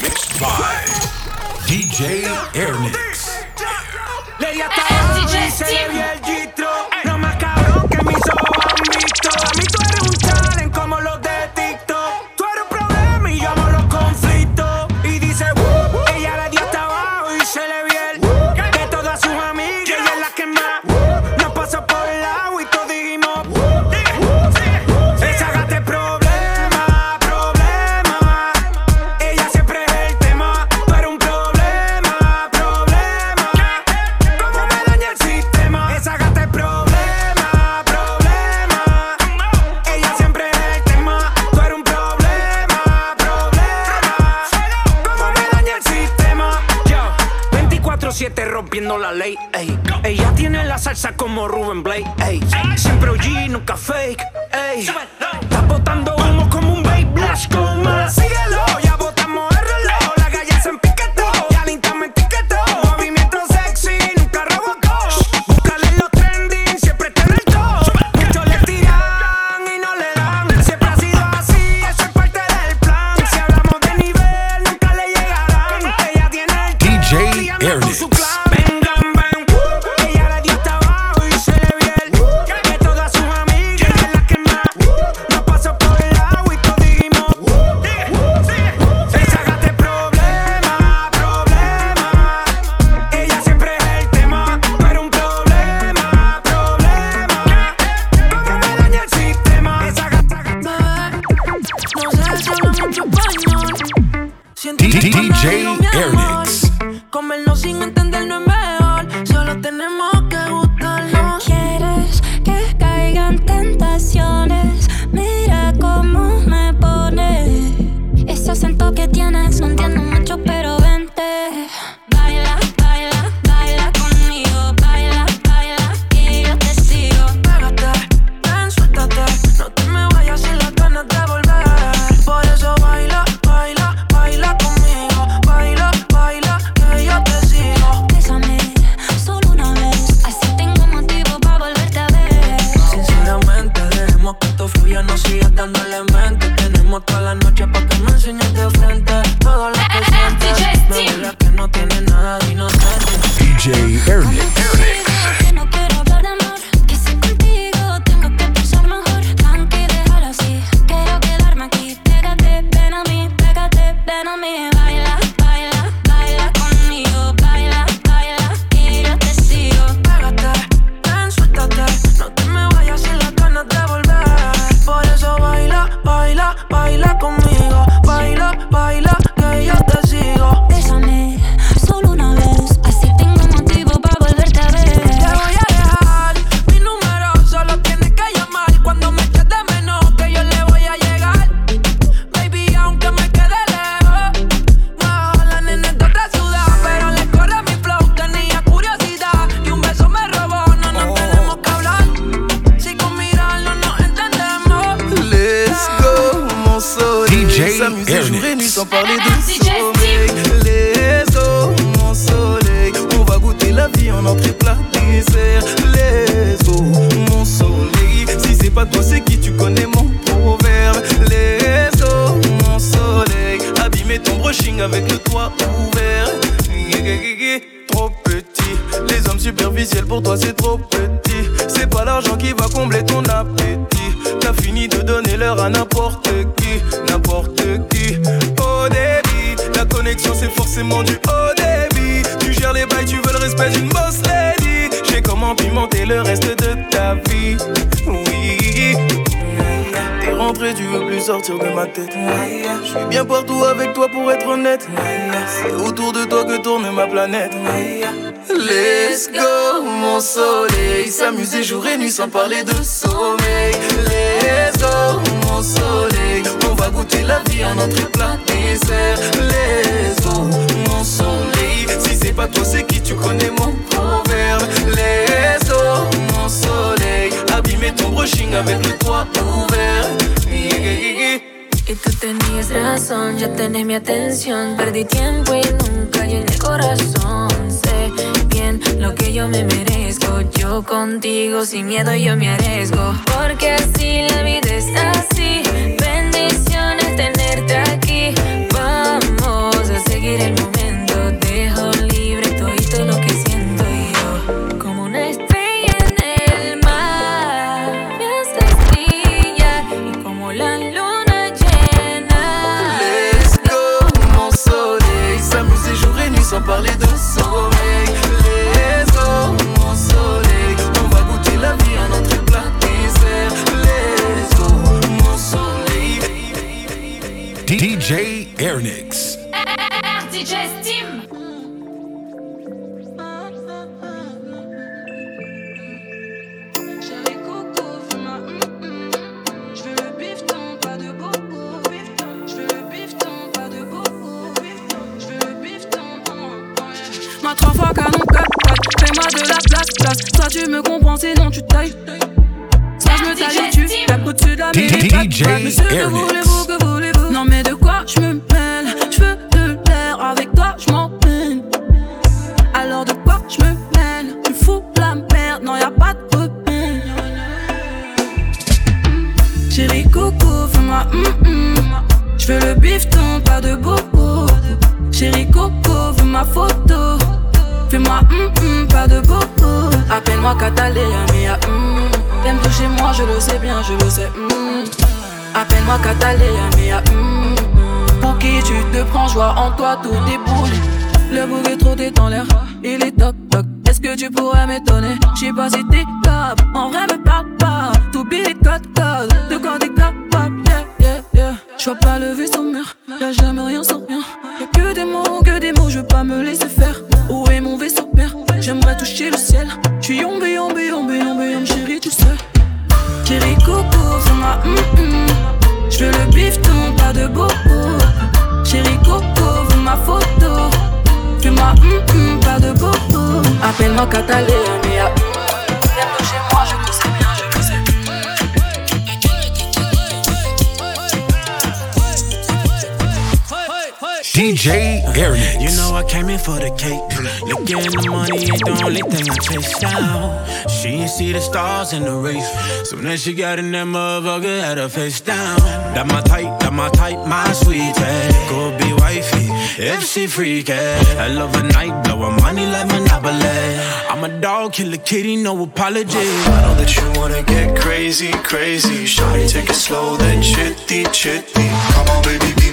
Mixed by DJ Airnix. Lei ha tagliato il G3. 24-7 rompiendo la ley. ey. Ella tiene la salsa como Ruben Blake. ey. Siempre OG, nunca fake. ey. Está botando humo como un babe blast con más. Síguelo, DJ Ernix. Sans parler de sommeil. Let's go, mon soleil. On va goûter la vie en entrée plat dessert. Let's go, mon soleil. Si c'est pas toi, c'est qui tu connais mon proverbe. Let's go, mon soleil. Abîmer ton brushing avec le toit ouvert. Trop petit, les hommes superficiels pour toi c'est trop petit. C'est pas l'argent qui va combler ton appétit. T'as fini de donner l'heure à n'importe qui, forcément du haut débit. Tu gères les bails, tu veux le respect d'une boss lady. J'ai comment pimenter le reste de ta vie. Oui. T'es rentré, tu veux plus sortir de ma tête. Je suis bien partout avec toi pour être honnête. C'est autour de toi que tourne ma planète. Let's go, mon soleil. S'amuser jour et nuit sans parler de sommeil. Let's go, mon soleil. On va goûter la vie en entrée plat dessert. Let's go, mon soleil. Si c'est pas toi, c'est qui tu connais mon proverbe. Let's go, mon soleil. Abîmer ton brushing avec le toit ouvert. Y tú tenías razón, ya tenés mi atención. Perdí tiempo y nunca llené el corazón. Sé bien lo que yo me merezco. Yo contigo sin miedo yo me arriesgo. Porque así la vida es así. Bendiciones tenerte aquí. Vamos a seguir el momento que voulez-vous, que voulez-vous Non mais de quoi je me mêle? Je veux de l'air, avec toi je m'emmène Alors de quoi je me mêle? Tu fous la merde, non y'a pas de repère. Chérie coco, fais-moi hum hum Je veux le bifton, pas de bobo Chérie coco, veux ma photo. Fais-moi hum hum, pas de bobo Appelle-moi Catalina, mia hum T'aimes toucher moi, je le sais bien, je le sais Appelle-moi Catalina, mia hum Pour qui tu te prends, joie en toi, tout déboule Le bouquet trop est en l'air, il est toc toc. Est-ce que tu pourrais m'étonner? J'sais pas si t'es top, en vrai me parle pas. T'oublies les codes codes, de quoi t'es capable? Yeah, yeah, yeah. J'vois pas le vaisseau mère, y'a jamais rien sans rien. Y'a que des mots, que des mots, je veux pas me laisser faire. Où est mon vaisseau père J'aimerais toucher le ciel. J'suis yombe, yombe, yombe, yombe, yombe, chérie, tu sais coco, fais-moi hum hum J'veux le bifton, pas de bobo Chérie coco, veux ma photo. Fais-moi hum, pas de bobo Appelle-moi Catalina, DJ Airnix. You know I came in for the cake. Looking at the money ain't the only thing I chase down. She ain't see the stars in the race. So then she got in that motherfucker, had her face down. That my type, that my type, my sweetie. Go be wifey, if she freaky. I love a night, blow her money like Monopoly. I'm a dog, kill a kitty, no apology. I know that you wanna get crazy, crazy. Shawty, take it slow, then chitty, chitty. Come on, baby,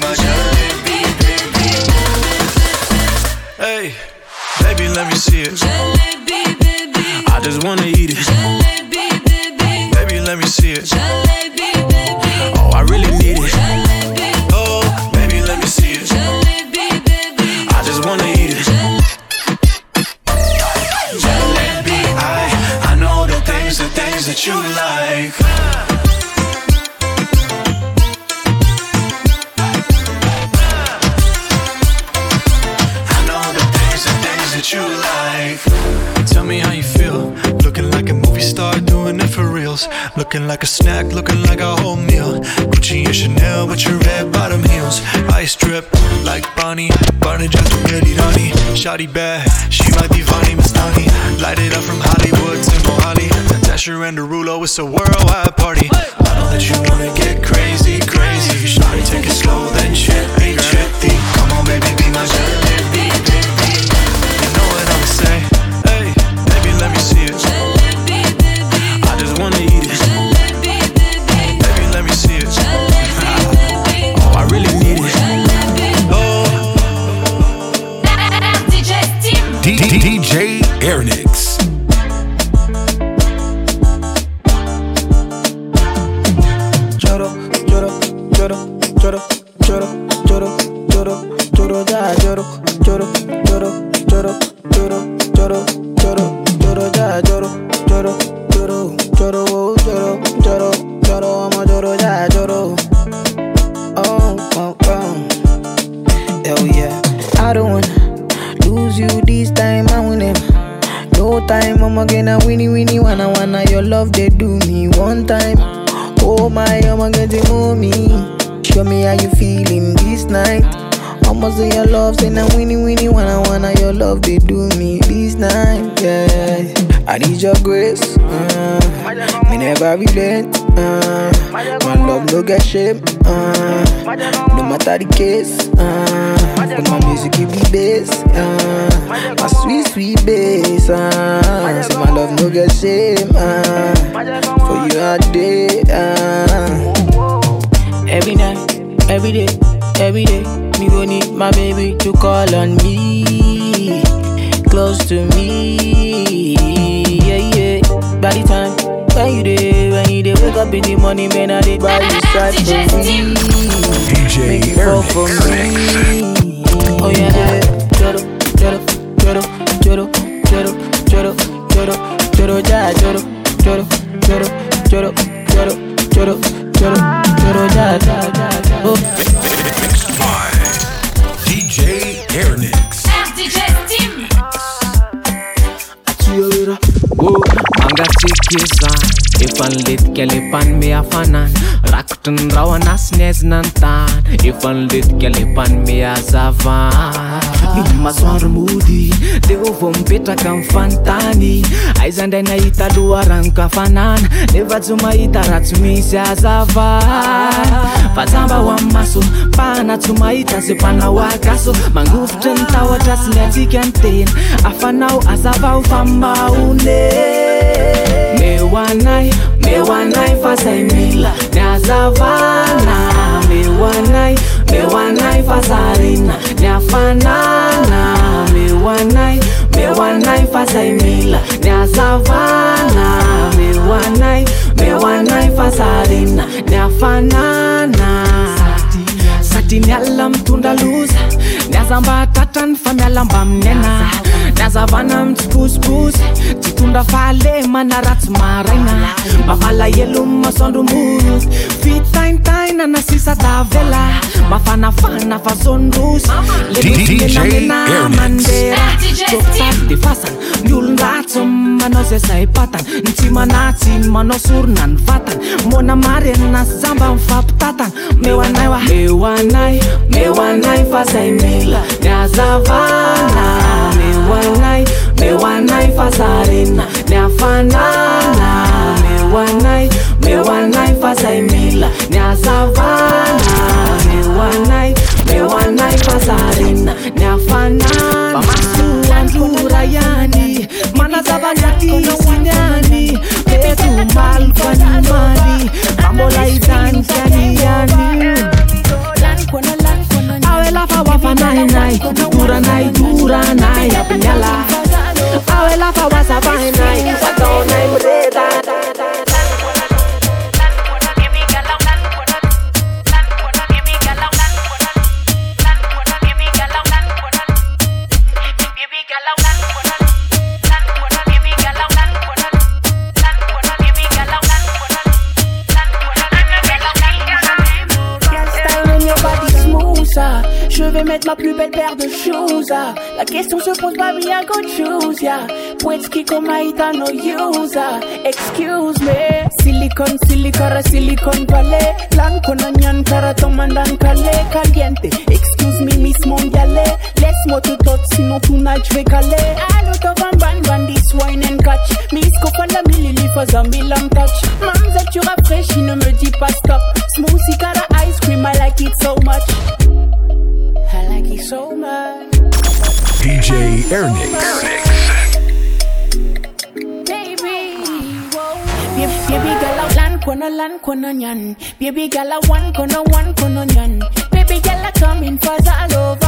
let me see it. Jalebi, baby I just wanna eat it. Jalebi, like a snack, looking like a whole meal. Gucci and Chanel with your red bottom heels. Ice drip like Bonnie. Barney just ready, honey. Shotty bad, she might be Vani Mastani. Light it up from Hollywood to Mohali. Tesher and Derulo, it's a worldwide party. I know that you wanna get crazy, crazy. Shotty, take it slow, then chippy, chippy. Come on, baby, be my jalebi, never relent. Uh, my love no get shame. Uh, no matter the case. Uh, but my music give me bass. Uh, my sweet sweet bass. Uh, so my love no get shame. Uh, for you all day. Uh. Every night, every day, every day, me go need my baby to call on me, close to me, up in the money, man, I did buy you side for me. DJ Make you fall for Airnix. me. Oh yeah, choro, choro, choro, choro, choro, choro, choro, choro, ya, choro, choro, choro, afanana rakotry ny raho anasiny aizina ny tany. Efa niletika le mpanome azavana masoandro mody de o vao mipetraka amin'ny fanontany. Aiza ndray nahita aloha ranokafanana nefa tsy mahita raha tsy misy azava fa tsamba ho amin'ny maso mpahana tsy mahita zay mpanao akaso. Mangovotry ny tahotra sy ny atsika ny tena. Afanao azavao fa mahone mewanai ny fasaimila nyazavana mewanai mewanai fasarina nyafanana mewanai mewanai fasaimila nyazavana mewanai mewanai fasarina nyafanana satiny alina mitondra loza ny azambatatran'ny famialamba minena nazavana amitsy posiposy tsy tondra fahalemana ratsy maraina. Mafalahelo masandrombosy fitaintaina na sisa tavela. Mafanafana fasonrosy lemenamena mandera. Ah, Tsotsaty de fasana ny olon-ratsy manao zay zay patana. Ny tsy manatsy ny manao sorona ny vatana. Mona marena samba mifampitatana meo anay oa meo anay meo anay fa zay mila. Ny azavana. meoanay meoanay fazarena ny afanana meoanay meoanay fazay mila ny azavana meoanay meoanay fazarena ny afananaandora ihany manazavanatisiny any eto maliko animany mbola itanykany ihany We love our wafa nai nai, dura nai, dura nai, lafaoafanahynay oranay oranay ampiala aoe lafa oasafahinay nai, mire Vais plus belle paire de ah. La question se pose pas, choose, yeah. No use, ah. Excuse me. Silicon, silicon, silicon vale. Lan kona nyan kara tomandan kale caliente. Excuse me, Miss Mondiale. Laisse-moi te tot, sinon tonight je vais caler. Allo to van ban this wine and catch. Miss Kofala milili for zambilam touch. Mamza tu rafraîchis, ne me dis pas stop. Smoothie cara ice cream, I like it so much. DJ Airnix. Kono land kono nyan. Baby girl one kono one kono nyan. Baby girl coming for the love.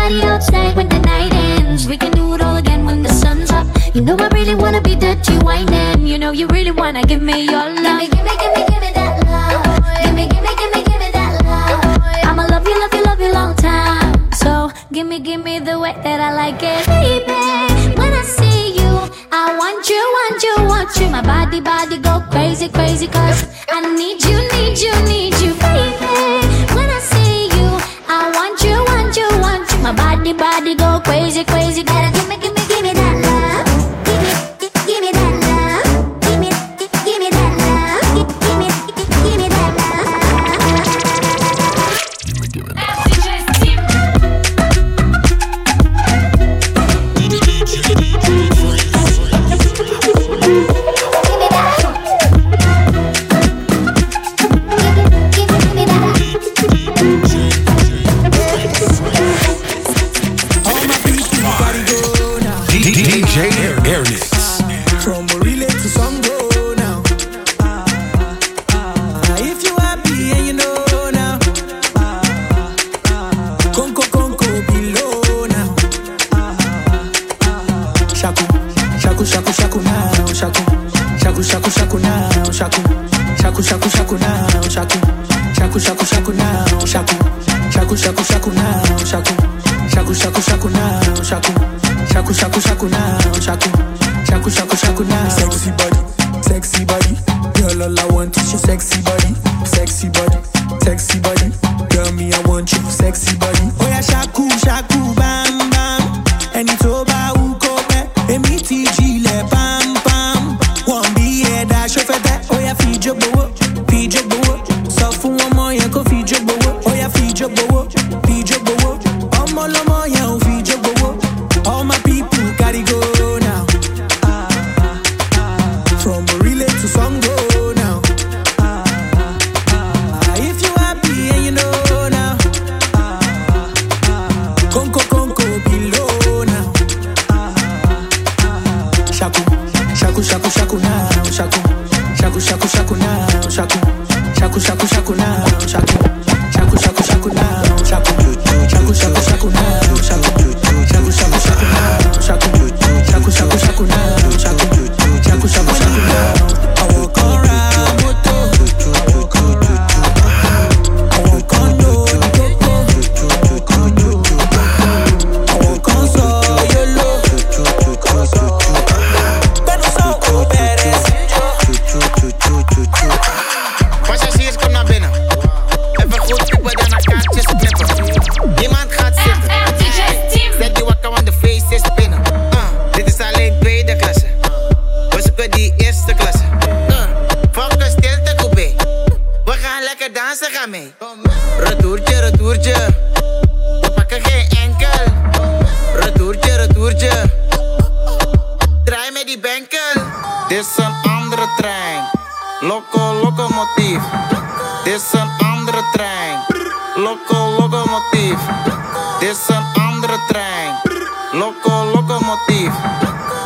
Everybody outside when the night ends. We can do it all again when the sun's up. You know I really wanna be dirty whining. You know you really wanna give me your love. Gimme, gimme, gimme, gimme that love. Gimme, gimme, gimme, gimme that love. I'ma love you, love you, love you long time. So gimme, gimme the way that I like it, baby. When I see you, I want you, want you, want you. My body, body go crazy, crazy, cause I need you, need you, loco locomotief. Dit is een andere trein. Loco locomotief.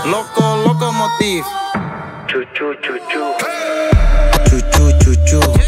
Loco locomotief. Choo choo choo choo. Choo choo choo choo.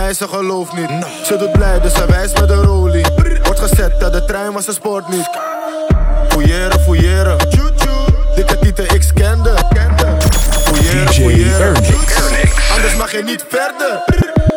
mij, ze gelooft niet. Ze doet blij, dus ze wijst met de rolie. Wordt gezet, dat de trein was, ze sport niet. Fouilleren, fouilleren. Dikke tieten, ik scande. Fouilleren, fouilleren. Anders mag je niet verder.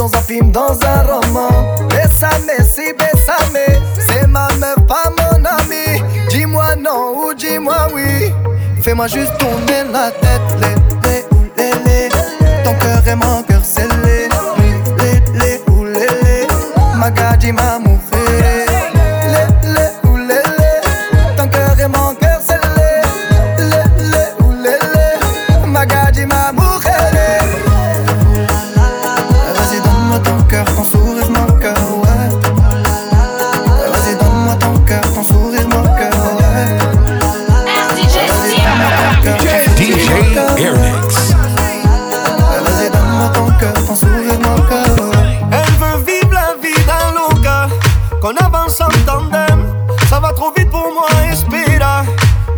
dans un film, dans un roman. Bessame, si bessame, c'est ma meuf, pas mon ami. Dis-moi non ou dis-moi oui. Fais-moi juste tourner la tête, les, les, les, les. Ton cœur et mon cœur, c'est les, les, les, les, les. Ma dis-moi.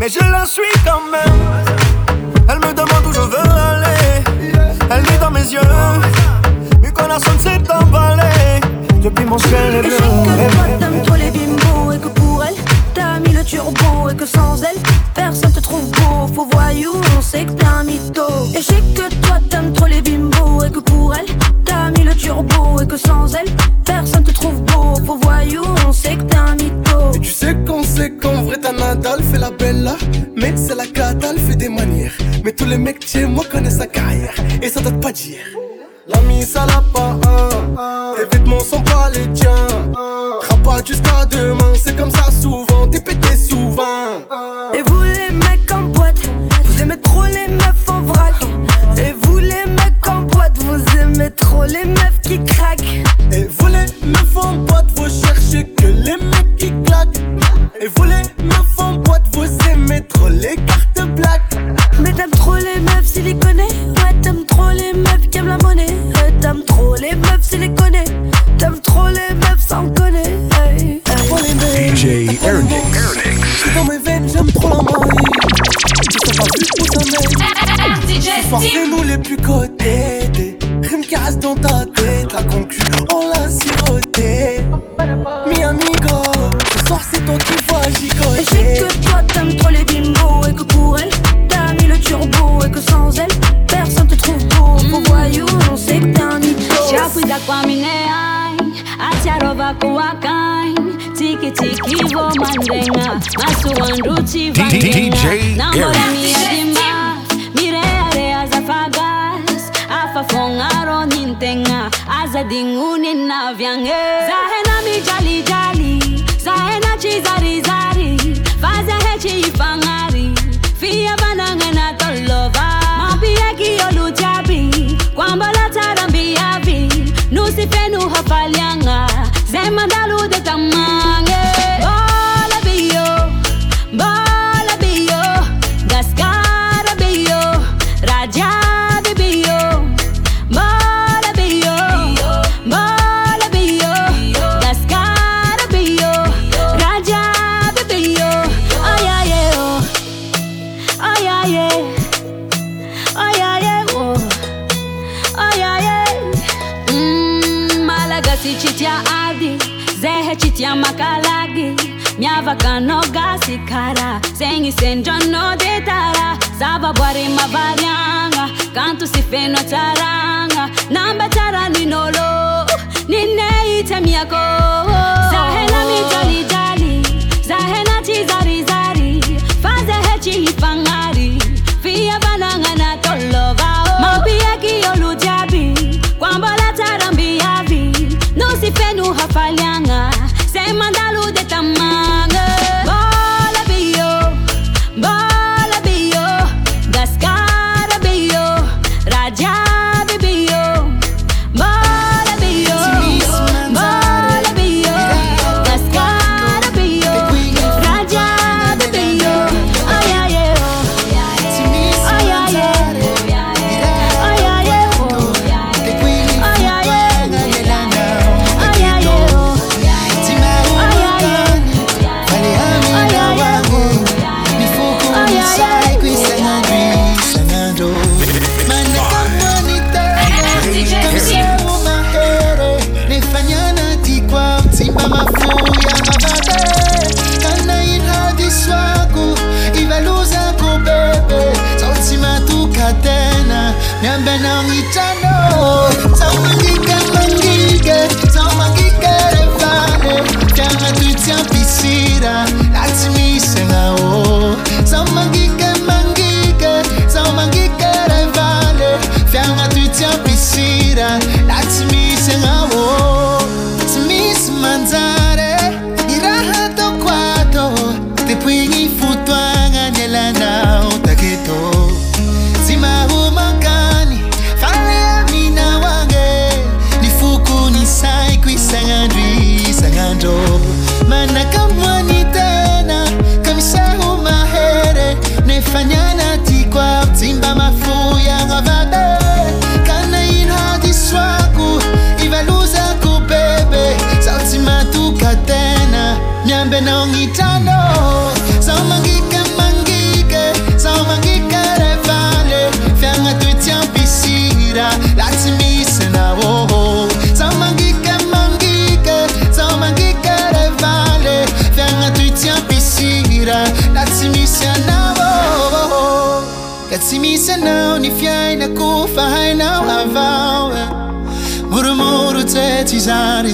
Mais je la suis quand même. Elle me demande où je veux aller. Elle lit dans mes yeux, qu'on a s'est emballé. Depuis mon ciel est bleu. T'aimes trop les bimbos et que pour elle, t'as mis le turbo et que sans elle, personne te trouve beau. Faut voyou, on sait que t'es un mytho. Et je sais que toi t'aimes trop les bimbos et que pour elle, t'as mis le turbo et que sans elle, personne te trouve beau. Faut voyou, on sait que t'es un mytho. Sait qu'en vrai ta Nadal fait la belle là, mais c'est la cata, fait des manières. Mais tous les mecs chez moi connaissent sa carrière et ça date pas d'hier. L'ami ça l'a pas un, tes vêtements sont pas les tiens. pas jusqu'à demain, c'est comme ça souvent, t'es pété souvent. Et vous les mandenga masuwanduchiva DJ namoramiadimba mirearea zafagas afafongaro nintenga azadinguni navyange. Zahena mijalijali zahena chizarizari fazehechiifangari fia vanangena tolova. Nusifenu hafalyanga zemandalude tamange tsy tia ady zahay tsy tia makalagy miavakanao gasy kara zegny sendranao de tara. Zavaboary mavariagna kanto sy feno atsaragna namba tsaranin'olo ninay tsy amiako zahay na mijalijaly zahay na tsy zarizary fa zahay tsy hifagna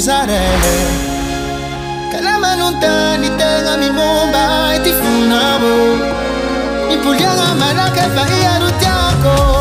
pensare Che la mano lontani te mi bomba e ti funavo Mi pugliano a mano che fai a rutiaco